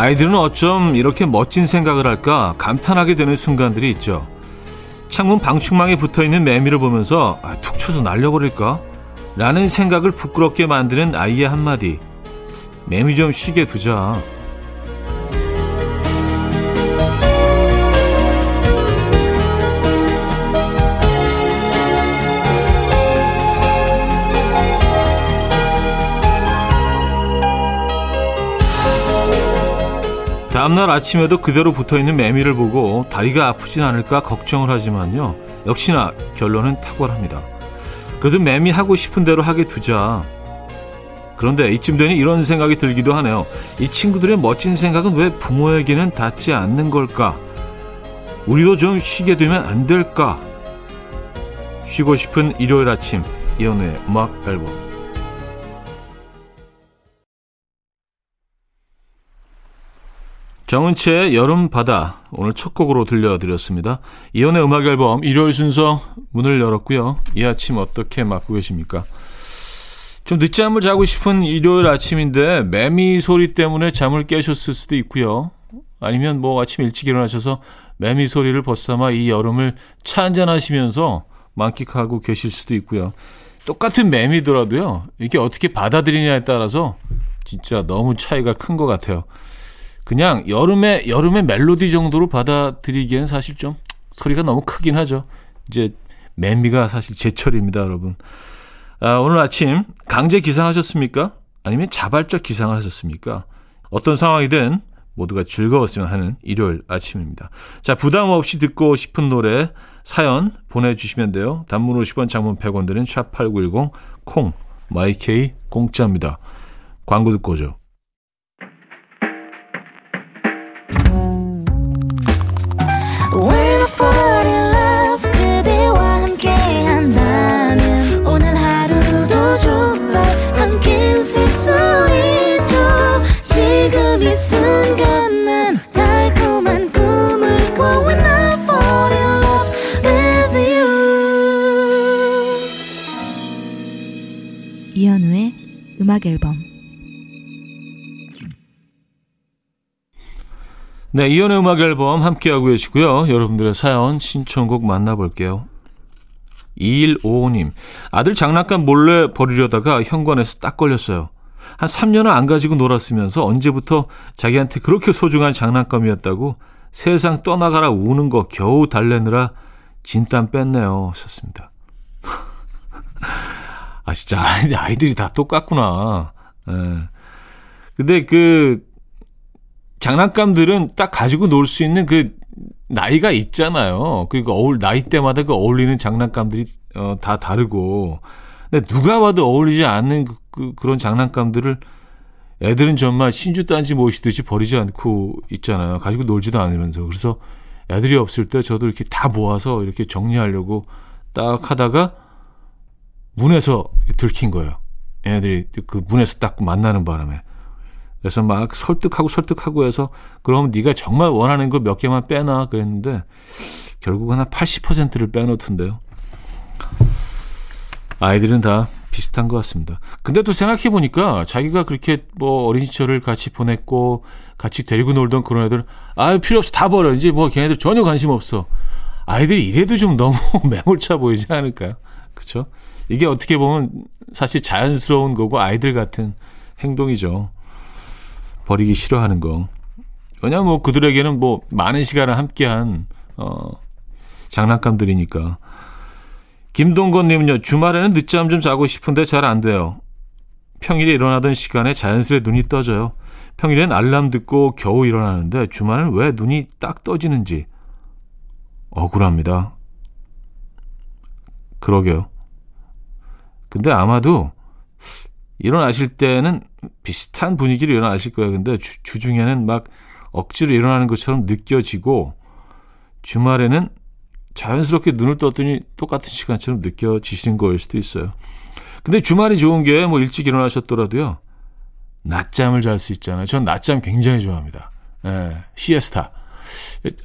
아이들은 어쩜 이렇게 멋진 생각을 할까 감탄하게 되는 순간들이 있죠. 창문 방충망에 붙어 있는 매미를 보면서 아, 툭 쳐서 날려버릴까? 라는 생각을 부끄럽게 만드는 아이의 한마디. 매미 좀 쉬게 두자. 다음날 아침에도 그대로 붙어있는 매미를 보고 다리가 아프진 않을까 걱정을 하지만요. 역시나 결론은 탁월합니다. 그래도 매미 하고 싶은 대로 하게 두자. 그런데 이쯤 되니 이런 생각이 들기도 하네요. 이 친구들의 멋진 생각은 왜 부모에게는 닿지 않는 걸까? 우리도 좀 쉬게 되면 안 될까? 쉬고 싶은 일요일 아침 이연우의 음악 앨범 정은채의 여름 바다 오늘 첫 곡으로 들려드렸습니다. 이연의 음악 앨범 일요일 순서 문을 열었고요. 이 아침 어떻게 맞고 계십니까? 좀 늦잠을 자고 싶은 일요일 아침인데 매미 소리 때문에 잠을 깨셨을 수도 있고요. 아니면 뭐 아침 일찍 일어나셔서 매미 소리를 벗삼아 이 여름을 차 한잔 하시면서 만끽하고 계실 수도 있고요. 똑같은 매미더라도요. 이게 어떻게 받아들이냐에 따라서 진짜 너무 차이가 큰 것 같아요. 그냥 여름에 여름의 멜로디 정도로 받아들이기에는 사실 좀 소리가 너무 크긴 하죠. 이제 매미가 사실 제철입니다, 여러분. 아, 오늘 아침 강제 기상하셨습니까? 아니면 자발적 기상을 하셨습니까? 어떤 상황이든 모두가 즐거웠으면 하는 일요일 아침입니다. 자, 부담 없이 듣고 싶은 노래 사연 보내주시면 돼요. 단문 50원, 장문 100원 드는 샵8910 콩, 마이케이 공짜입니다. 광고 듣고 오죠. 음악 앨범 네, 이연의 음악 앨범 함께하고 계시고요. 여러분들의 사연 신청곡 만나볼게요. 2155님, 아들 장난감 몰래 버리려다가 현관에서 딱 걸렸어요. 한 3년을 안 가지고 놀았으면서 언제부터 자기한테 그렇게 소중한 장난감이었다고 세상 떠나가라 우는 거 겨우 달래느라 진땀 뺐네요. 하셨습니다. 아, 진짜 아이들이 다 똑같구나. 예. 근데 그 장난감들은 딱 가지고 놀 수 있는 그 나이가 있잖아요. 그리고 어울 나이 때마다 그 어울리는 장난감들이 어, 다 다르고. 근데 누가 봐도 어울리지 않는 그, 그, 그 런 장난감들을 애들은 정말 신주 단지 모시듯이 버리지 않고 있잖아요. 가지고 놀지도 않으면서. 그래서 애들이 없을 때 저도 이렇게 다 모아서 이렇게 정리하려고 딱 하다가 문에서 들킨 거예요. 얘네들이 그 문에서 딱 만나는 바람에. 그래서 막 설득하고 설득하고 해서 그럼 네가 정말 원하는 거 몇 개만 빼놔 그랬는데 결국은 한 80%를 빼놓던데요. 아이들은 다 비슷한 것 같습니다. 근데 또 생각해 보니까 자기가 그렇게 뭐 어린 시절을 같이 보냈고 같이 데리고 놀던 그런 애들 아 필요 없어 다 버려 이제 뭐 걔네들 전혀 관심 없어. 아이들이 이래도 좀 너무 매몰차 보이지 않을까요? 그렇죠? 이게 어떻게 보면 사실 자연스러운 거고 아이들 같은 행동이죠. 버리기 싫어하는 거. 왜냐면 뭐 그들에게는 뭐 많은 시간을 함께한 어 장난감들이니까. 김동건님은요 주말에는 늦잠 좀 자고 싶은데 잘 안 돼요. 평일에 일어나던 시간에 자연스레 눈이 떠져요. 평일엔 알람 듣고 겨우 일어나는데 주말엔 왜 눈이 딱 떠지는지 억울합니다. 그러게요. 근데 아마도 일어나실 때는 비슷한 분위기로 일어나실 거예요. 근데 주, 주중에는 막 억지로 일어나는 것처럼 느껴지고 주말에는 자연스럽게 눈을 떴더니 똑같은 시간처럼 느껴지시는 거일 수도 있어요. 근데 주말이 좋은 게 뭐 일찍 일어나셨더라도요. 낮잠을 잘 수 있잖아요. 전 낮잠 굉장히 좋아합니다. 예, 시에스타.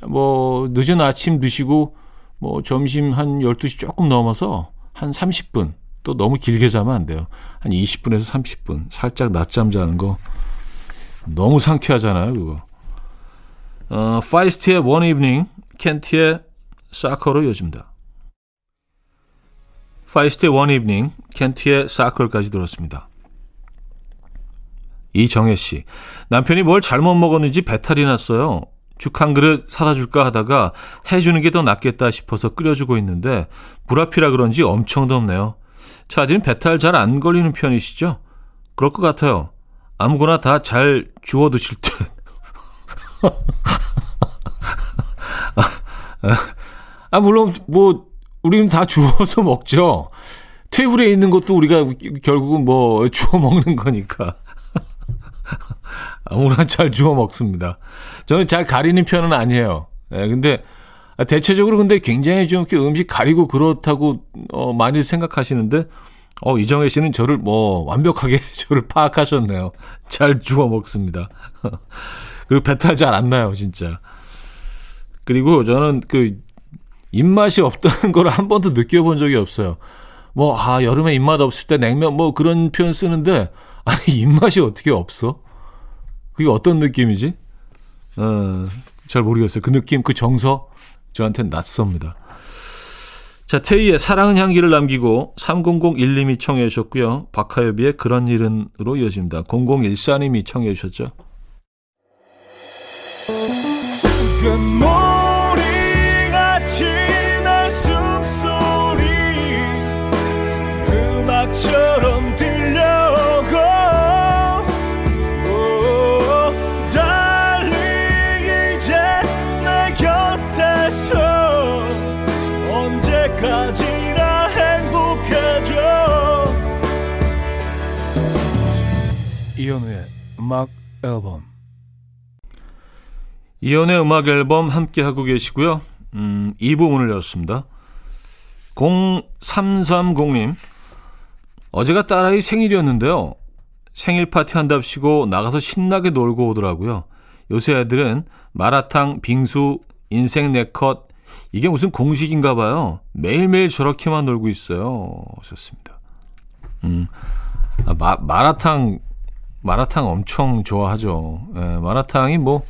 뭐 늦은 아침 드시고 뭐 점심 한 12시 조금 넘어서 한 30분 또 너무 길게 자면 안 돼요. 한 20분에서 30분 살짝 낮잠 자는 거 너무 상쾌하잖아요, 그거. 어, 파이스트의 One Evening, 켄티의 사커로 이어집니다. 파이스트의 One Evening, 켄티의 사커까지 들었습니다. 이정혜 씨. 남편이 뭘 잘못 먹었는지 배탈이 났어요. 죽 한 그릇 사다 줄까 하다가 해주는 게 더 낫겠다 싶어서 끓여주고 있는데 불앞이라 그런지 엄청 덥네요. 차디는 배탈 잘 안 걸리는 편이시죠? 그럴 것 같아요. 아무거나 다 잘 주워 드실 듯. 아, 물론, 뭐, 우리는 다 주워서 먹죠. 테이블에 있는 것도 우리가 결국은 뭐, 주워 먹는 거니까. 아무나 잘 주워 먹습니다. 저는 잘 가리는 편은 아니에요. 예, 근데, 대체적으로 근데 굉장히 좀 이렇게 음식 가리고 그렇다고, 어, 많이 생각하시는데, 어, 이정혜 씨는 저를 뭐, 완벽하게 저를 파악하셨네요. 잘 주워 먹습니다. 그리고 배탈 잘 안 나요, 진짜. 그리고 저는 그, 입맛이 없다는 걸 한 번도 느껴본 적이 없어요. 뭐, 아, 여름에 입맛 없을 때 냉면 뭐 그런 표현 쓰는데, 아니, 입맛이 어떻게 없어? 그게 어떤 느낌이지? 어, 잘 모르겠어요. 그 느낌, 그 정서, 저한테는 낯섭니다. 자, 태희의 사랑은 향기를 남기고 3001님이 청해 주셨고요. 박하엽의 그런 일은으로 이어집니다. 0014님이 청해 주셨죠. 이현우의 음악 앨범 이현우의 음악 앨범 함께 하고 계시고요. 음, 이 부분을 열었습니다. 0330님 어제가 딸아이 생일이었는데요. 생일 파티 한답시고 나가서 신나게 놀고 오더라고요. 요새 애들은 마라탕, 빙수, 인생 네컷 이게 무슨 공식인가 봐요. 매일매일 저렇게만 놀고 있어요. 하셨습니다. 음, 아, 마, 마라탕 마라탕 엄청 좋아하죠. 예, 마라탕이 뭐,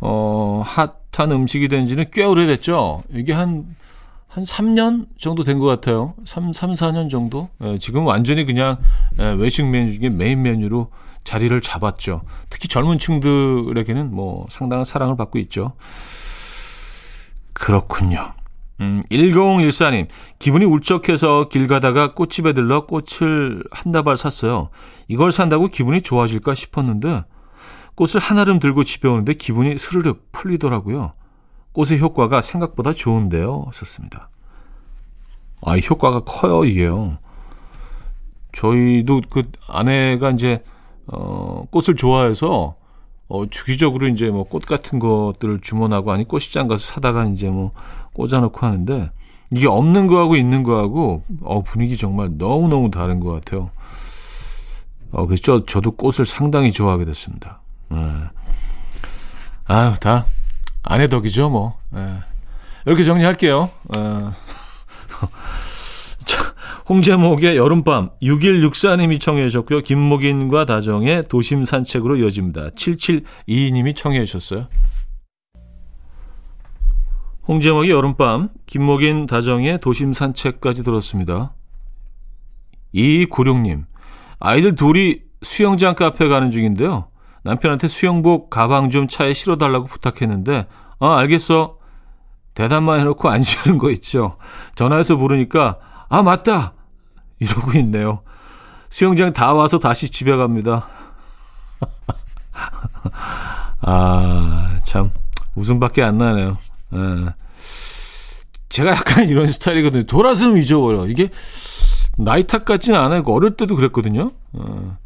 어, 핫한 음식이 된 지는 꽤 오래됐죠. 이게 한, 한 3년 정도 된 것 같아요. 3, 3, 4년 정도? 예, 지금 완전히 그냥 예, 외식 메뉴 중에 메인 메뉴로 자리를 잡았죠. 특히 젊은 층들에게는 뭐 상당한 사랑을 받고 있죠. 그렇군요. 음, 1014님, 기분이 울적해서 길 가다가 꽃집에 들러 꽃을 한 다발 샀어요. 이걸 산다고 기분이 좋아질까 싶었는데, 꽃을 하나름 들고 집에 오는데 기분이 스르륵 풀리더라고요. 꽃의 효과가 생각보다 좋은데요. 썼습니다. 아, 효과가 커요, 이게요. 저희도 그 아내가 이제, 어, 꽃을 좋아해서 어, 주기적으로 이제 뭐 꽃 같은 것들을 주문하고 아니 꽃시장 가서 사다가 이제 뭐 꽂아놓고 하는데 이게 없는 거하고 있는 거하고 어, 분위기 정말 너무너무 다른 것 같아요. 어, 그래서 저, 저도 꽃을 상당히 좋아하게 됐습니다. 네. 아유, 다 아내 덕이죠, 뭐. 네. 이렇게 정리할게요. 어. 홍제목의 여름밤 6164님이 청해 주셨고요. 김목인과 다정의 도심 산책으로 이어집니다. 7722님이 청해 주셨어요. 홍제목의 여름밤 김목인 다정의 도심 산책까지 들었습니다. 2296님 아이들 둘이 수영장 카페 가는 중인데요. 남편한테 수영복 가방 좀 차에 실어달라고 부탁했는데 어 알겠어. 대답만 해놓고 안 쉬는 거 있죠. 전화해서 부르니까 아 맞다 이러고 있네요. 수영장 다 와서 다시 집에 갑니다. 아, 참, 웃음밖에 안 나네요. 에. 예. 제가 약간 이런 스타일이거든요. 돌아서는 잊어버려. 이게 나이 탓 같지는 않아요. 어릴 때도 그랬거든요. 어,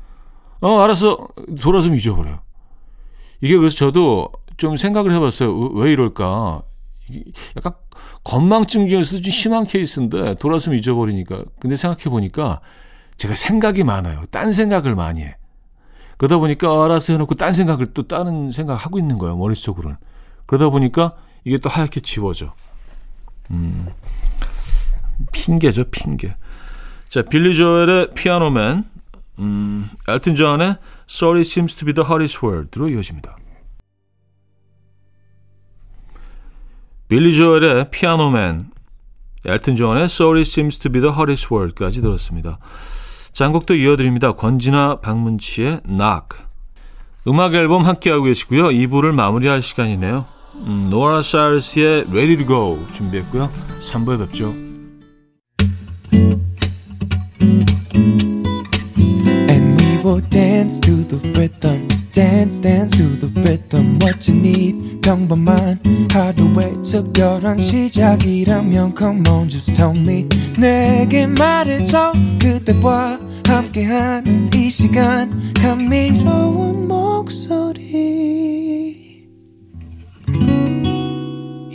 어 알아서 돌아서면 잊어버려요. 이게 그래서 저도 좀 생각을 해봤어요. 왜 이럴까? 약간 건망증 중에서도 좀 심한 케이스인데 돌아서면 잊어버리니까. 근데 생각해 보니까 제가 생각이 많아요. 딴 생각을 많이 해. 그러다 보니까 알아서 해놓고 딴 생각을 또 다른 생각을 하고 있는 거예요. 머릿속으로는. 그러다 보니까 이게 또 하얗게 지워져. 음. 핑계죠, 핑계. 자, 빌리 조엘의 피아노맨, 음, 엘튼 존의 Sorry Seems to be the Hottest Word로 이어집니다. 빌리 조엘의 피아노맨, 엘튼 존의 Sorry Seems to be the Hottest Word까지 들었습니다. 장곡도 이어드립니다. 권진아 박문치의 Knock. 음악 앨범 함께하고 계시고요. 2부를 마무리할 시간이네요. 음, 노라 사르스의 Ready to Go 준비했고요. 3부에 뵙죠. Dance to the rhythm. dance dance to the rhythm what you need 평범한 하루의 특별한 시작이라면 come on just tell me 내게 말해줘 그대와 함께한 이 시간 감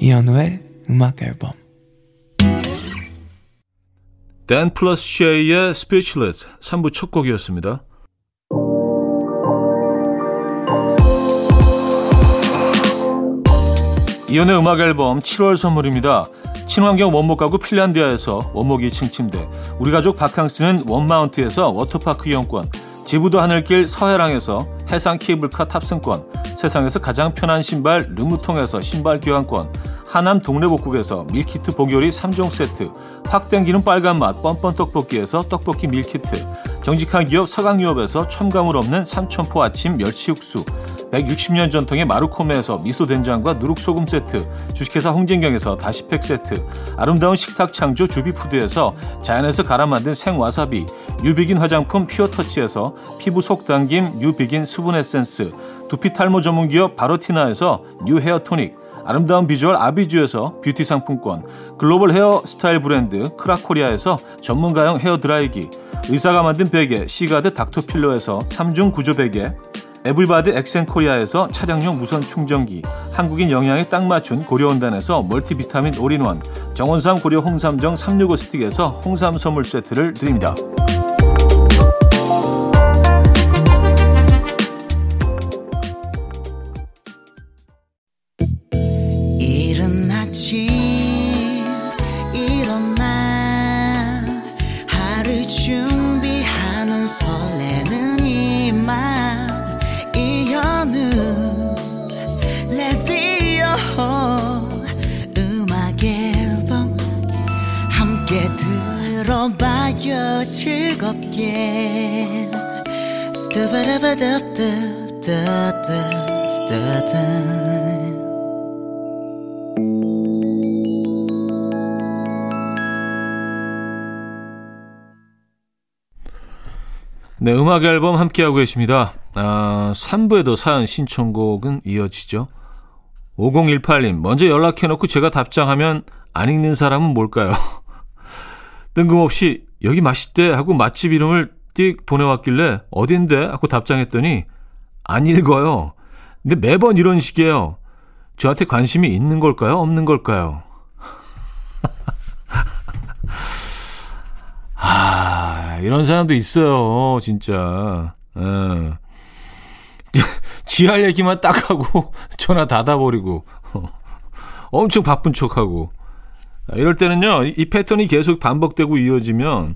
이현우의 음악 앨범 댄 플러스 쉐이의 Speechless 3부 첫 곡이었습니다. 이연의 음악 앨범 7월 선물입니다. 친환경 원목 가구 핀란디아에서 원목 2층 침대, 우리 가족 바캉스는 원마운트에서 워터파크 이용권, 제부도 하늘길 서해랑에서 해상 케이블카 탑승권, 세상에서 가장 편한 신발 르무통에서 신발 교환권, 하남 동래복국에서 밀키트 복요리 3종 세트, 확 땡기는 빨간맛 뻔뻔 떡볶이에서 떡볶이 밀키트, 정직한 기업 서강유업에서 첨가물 없는 삼천포 아침 멸치 육수, 160년 전통의 마루코메에서 미소된장과 누룩소금 세트, 주식회사 홍진경에서 다시팩 세트, 아름다운 식탁 창조 주비푸드에서 자연에서 갈아 만든 생와사비, 뉴비긴 화장품 피어터치에서 피부 속 당김 뉴비긴 수분 에센스, 두피 탈모 전문기업 바로티나에서 뉴 헤어 토닉, 아름다운 비주얼 아비주에서 뷰티 상품권, 글로벌 헤어 스타일 브랜드 크라코리아에서 전문가용 헤어 드라이기, 의사가 만든 베개 시가드 닥터필로에서 3중 구조 베개, 에블바드 엑센코리아에서 차량용 무선 충전기, 한국인 영양에 딱 맞춘 고려원단에서 멀티비타민 올인원, 정원삼 고려 홍삼정 365 스틱에서 홍삼 선물 세트를 드립니다. 네, 음악 앨범 함께하고 계십니다. 아, 3부에도 사연 신청곡은 이어지죠. 5018님, 먼저 연락해놓고 제가 답장하면 안 읽는 사람은 뭘까요? 뜬금없이 여기 맛있대 하고 맛집 이름을 띡 보내왔길래 어딘데 하고 답장했더니 안 읽어요. 근데 매번 이런 식이에요. 저한테 관심이 있는 걸까요? 없는 걸까요? 아, 이런 사람도 있어요. 진짜. 예. 지할 얘기만 딱 하고 전화 닫아버리고 엄청 바쁜 척하고 이럴 때는요, 이 패턴이 계속 반복되고 이어지면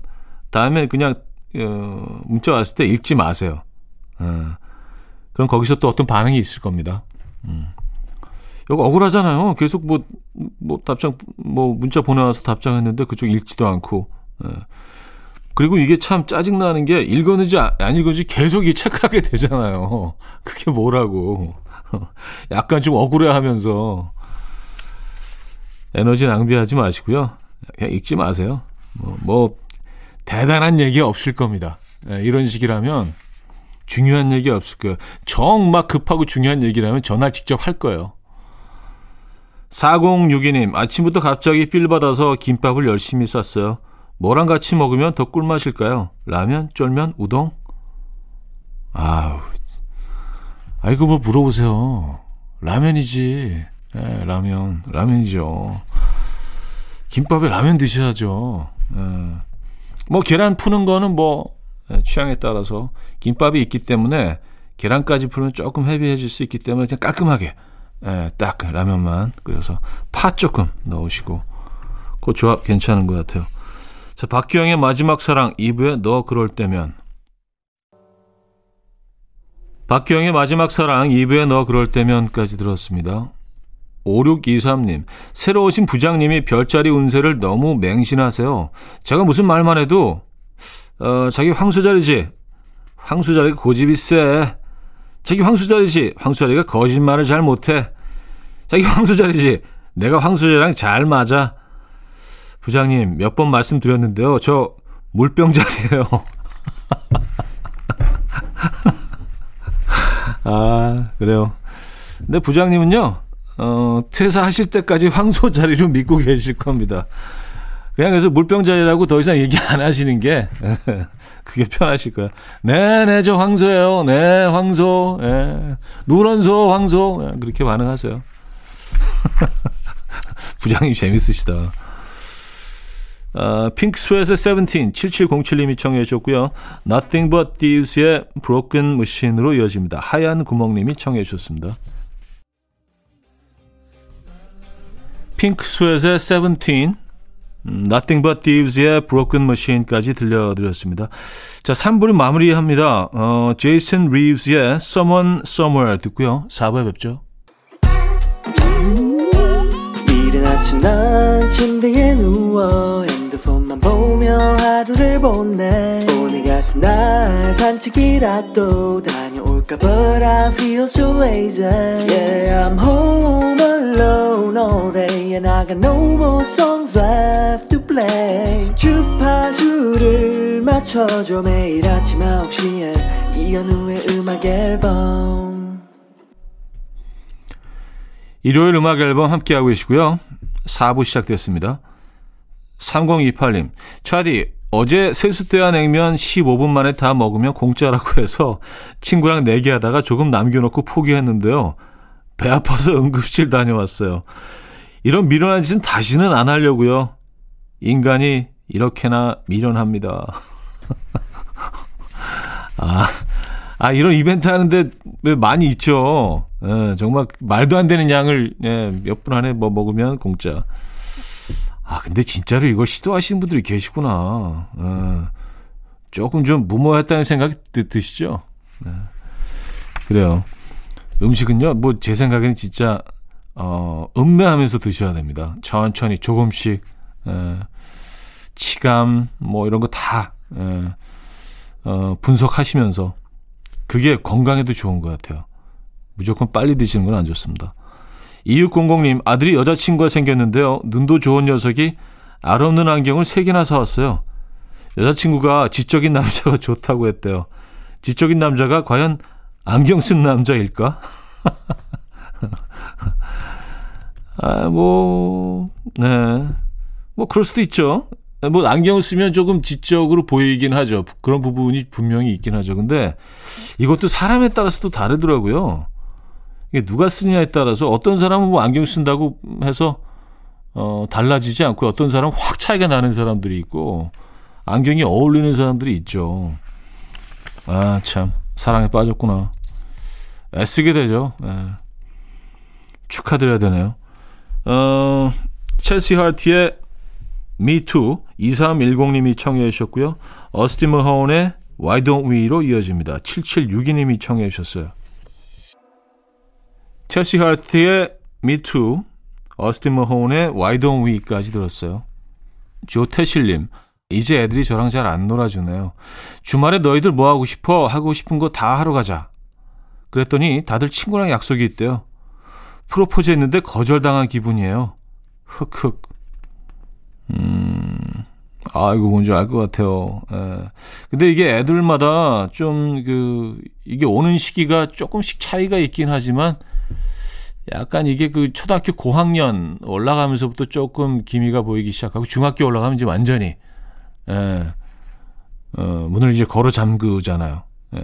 다음에 그냥 어, 문자 왔을 때 읽지 마세요. 어, 그럼 거기서 또 어떤 반응이 있을 겁니다. 음. 이거 억울하잖아요. 계속 뭐, 뭐 답장, 뭐 문자 보내와서 답장했는데 그쪽 읽지도 않고. 예. 그리고 이게 참 짜증나는 게 읽었는지 안 읽었는지 계속 이 체크하게 되잖아요. 그게 뭐라고. 약간 좀 억울해 하면서. 에너지 낭비하지 마시고요. 그냥 읽지 마세요. 뭐, 뭐 대단한 얘기 없을 겁니다. 네, 이런 식이라면 중요한 얘기 없을 거예요. 정 막 급하고 중요한 얘기라면 전화 직접 할 거예요. 4062님, 아침부터 갑자기 필 받아서 김밥을 열심히 쌌어요. 뭐랑 같이 먹으면 더 꿀맛일까요? 라면, 쫄면, 우동? 아우, 아이고, 뭐 물어보세요. 라면이지. 예, 라면, 라면이죠. 김밥에 라면 드셔야죠. 예. 뭐 계란 푸는 거는 뭐 예, 취향에 따라서 김밥이 있기 때문에 계란까지 풀면 조금 헤비해질 수 있기 때문에 그냥 깔끔하게 예, 딱 라면만 끓여서 파 조금 넣으시고 그 조합 괜찮은 것 같아요. 자, 박기영의 마지막 사랑 2부에 너 그럴 때면 박기영의 마지막 사랑 2부에 너 그럴 때면까지 들었습니다. 5623님, 새로 오신 부장님이 별자리 운세를 너무 맹신하세요. 제가 무슨 말만 해도, 어, 자기 황수자리지. 황수자리가 고집이 세. 자기 황수자리지. 황수자리가 거짓말을 잘 못해. 자기 황수자리지. 내가 황수자리랑 잘 맞아. 부장님, 몇 번 말씀드렸는데요. 저 물병자리예요. 아, 그래요. 근데 부장님은요, 어, 퇴사하실 때까지 황소 자리로 믿고 계실 겁니다. 그냥 그래서 물병 자리라고 더 이상 얘기 안 하시는 게 그게 편하실 거예요. 네, 네, 저 황소예요. 네, 황소. 네. 누런 소, 황소. 네, 그렇게 반응하세요. 부장님 재밌으시다. 어, 핑크스웨트의 17, 7707님이 청해 주셨고요. Nothing But Thieves의 Broken Machine으로 이어집니다. 하얀 구멍님이 청해 주셨습니다. 핑크스웨트의 17, Nothing But Thieves의 Broken Machine까지 들려드렸습니다. 자, 3부를 마무리합니다. 어, 제이슨 리브스의 Someone Somewhere 듣고요. 4부에 뵙죠. 이른 아침 난 침대에 누워 핸드폰만 보며 하루를 보내 오늘 같은 날 산책이라도 다 녀올까 But I feel so lazy Yeah I'm home alone all day And I got no more songs left to play 주파수를 맞춰줘 매일 아침 9시에 이현우의 음악 앨범 일요일 음악 앨범 함께하고 계시고요. 4부 시작됐습니다. 3028님, 차디, 어제 세수대야 냉면 15분 만에 다 먹으면 공짜라고 해서 친구랑 내기하다가 조금 남겨놓고 포기했는데요. 배 아파서 응급실 다녀왔어요. 이런 미련한 짓은 다시는 안 하려고요. 인간이 이렇게나 미련합니다. 아, 아, 이런 이벤트 하는데 왜 많이 있죠. 예, 정말 말도 안 되는 양을 예, 몇 분 안에 뭐 먹으면 공짜. 아, 근데 진짜로 이걸 시도하시는 분들이 계시구나. 예, 조금 좀 무모했다는 생각이 드, 드시죠? 예, 그래요. 음식은요, 뭐 제 생각에는 진짜 어, 음미하면서 드셔야 됩니다. 천천히 조금씩 예, 치감 뭐 이런 거다 예, 어, 분석하시면서 그게 건강에도 좋은 것 같아요. 무조건 빨리 드시는 건 안 좋습니다. 2600님, 아들이 여자친구가 생겼는데요. 눈도 좋은 녀석이 알 없는 안경을 3개나 사왔어요. 여자친구가 지적인 남자가 좋다고 했대요. 지적인 남자가 과연 안경 쓴 남자일까? 아, 뭐, 네. 뭐, 그럴 수도 있죠. 뭐 안경을 쓰면 조금 지적으로 보이긴 하죠. 그런 부분이 분명히 있긴 하죠. 근데 이것도 사람에 따라서 도 다르더라고요. 이게 누가 쓰냐에 따라서 어떤 사람은 뭐 안경 쓴다고 해서 어 달라지지 않고 어떤 사람은 확 차이가 나는 사람들이 있고 안경이 어울리는 사람들이 있죠. 아, 참. 사랑에 빠졌구나. 애쓰게 되죠. 네. 축하드려야 되네요. 어, 첼시 하트의 Me Too 2310님이 청해 주셨고요. 어스틴 머하운의 Why Don't We로 이어집니다. 7762님이 청해 주셨어요. 첼시 하트의 Me Too, 어스틴 머하운의 Why Don't We까지 들었어요. 조태실님, 이제 애들이 저랑 잘 안 놀아주네요. 주말에 너희들 뭐 하고 싶어? 하고 싶은 거 다 하러 가자. 그랬더니 다들 친구랑 약속이 있대요. 프로포즈 했는데 거절당한 기분이에요. 흑흑. 음, 아, 이거 뭔지 알 것 같아요. 예. 근데 이게 애들마다 좀 그, 이게 오는 시기가 조금씩 차이가 있긴 하지만 약간 이게 그 초등학교 고학년 올라가면서부터 조금 기미가 보이기 시작하고 중학교 올라가면 이제 완전히, 예. 어, 문을 이제 걸어 잠그잖아요. 예.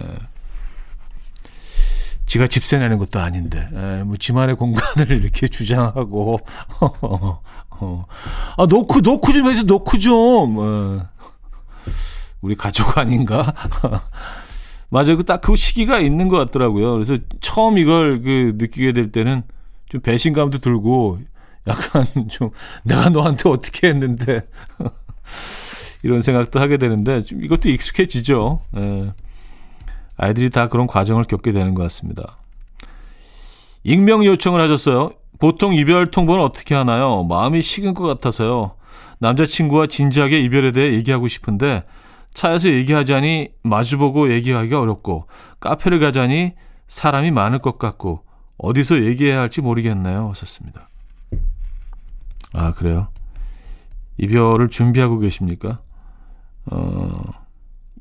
지가 집세 내는 것도 아닌데, 에, 예, 뭐, 지만의 공간을 이렇게 주장하고, 어. 아, 놓고, 놓고 좀 해서 놓고 좀. 어. 우리 가족 아닌가? 맞아요. 그 딱 그 시기가 있는 것 같더라고요. 그래서 처음 이걸 그 느끼게 될 때는 좀 배신감도 들고 약간 좀 내가 너한테 어떻게 했는데 이런 생각도 하게 되는데 좀 이것도 익숙해지죠. 예. 아이들이 다 그런 과정을 겪게 되는 것 같습니다. 익명 요청을 하셨어요. 보통 이별 통보는 어떻게 하나요? 마음이 식은 것 같아서요. 남자친구와 진지하게 이별에 대해 얘기하고 싶은데 차에서 얘기하자니 마주보고 얘기하기가 어렵고 카페를 가자니 사람이 많을 것 같고 어디서 얘기해야 할지 모르겠네요. 하셨습니다. 아, 그래요? 이별을 준비하고 계십니까? 어,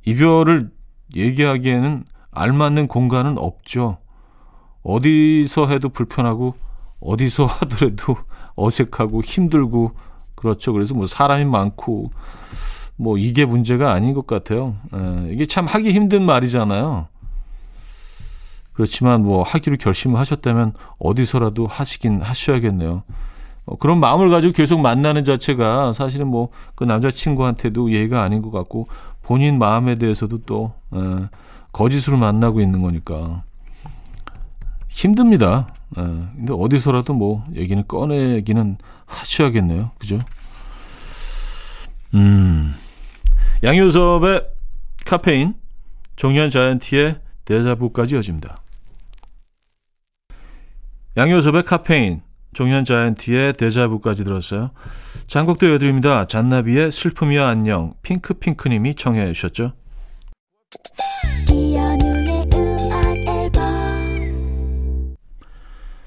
이별을 얘기하기에는 알맞는 공간은 없죠. 어디서 해도 불편하고 어디서 하더라도 어색하고 힘들고 그렇죠. 그래서 뭐 사람이 많고 뭐 이게 문제가 아닌 것 같아요. 에, 이게 참 하기 힘든 말이잖아요. 그렇지만 뭐 하기로 결심을 하셨다면 어디서라도 하시긴 하셔야겠네요. 어, 그런 마음을 가지고 계속 만나는 자체가 사실은 뭐 그 남자친구한테도 예의가 아닌 것 같고 본인 마음에 대해서도 또 에, 거짓으로 만나고 있는 거니까 힘듭니다. 에, 근데 어디서라도 뭐 얘기는 꺼내기는 하셔야겠네요. 그죠? 음. 양효섭의 카페인, 종현 자이언티의 데자부까지 이어집니다. 양효섭의 카페인, 종현 자이언티의 데자부까지 들었어요. 장곡도 여드립니다. 잔나비의 슬픔이야 안녕, 핑크핑크님이 청해 주셨죠.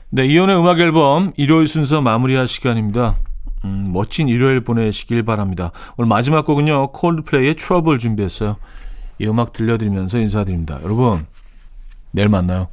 네, 이연의 음악 앨범 일요일 순서 마무리할 시간입니다. 음, 멋진 일요일 보내시길 바랍니다. 오늘 마지막 곡은요, 콜드플레이의 트러블 준비했어요. 이 음악 들려드리면서 인사드립니다. 여러분, 내일 만나요.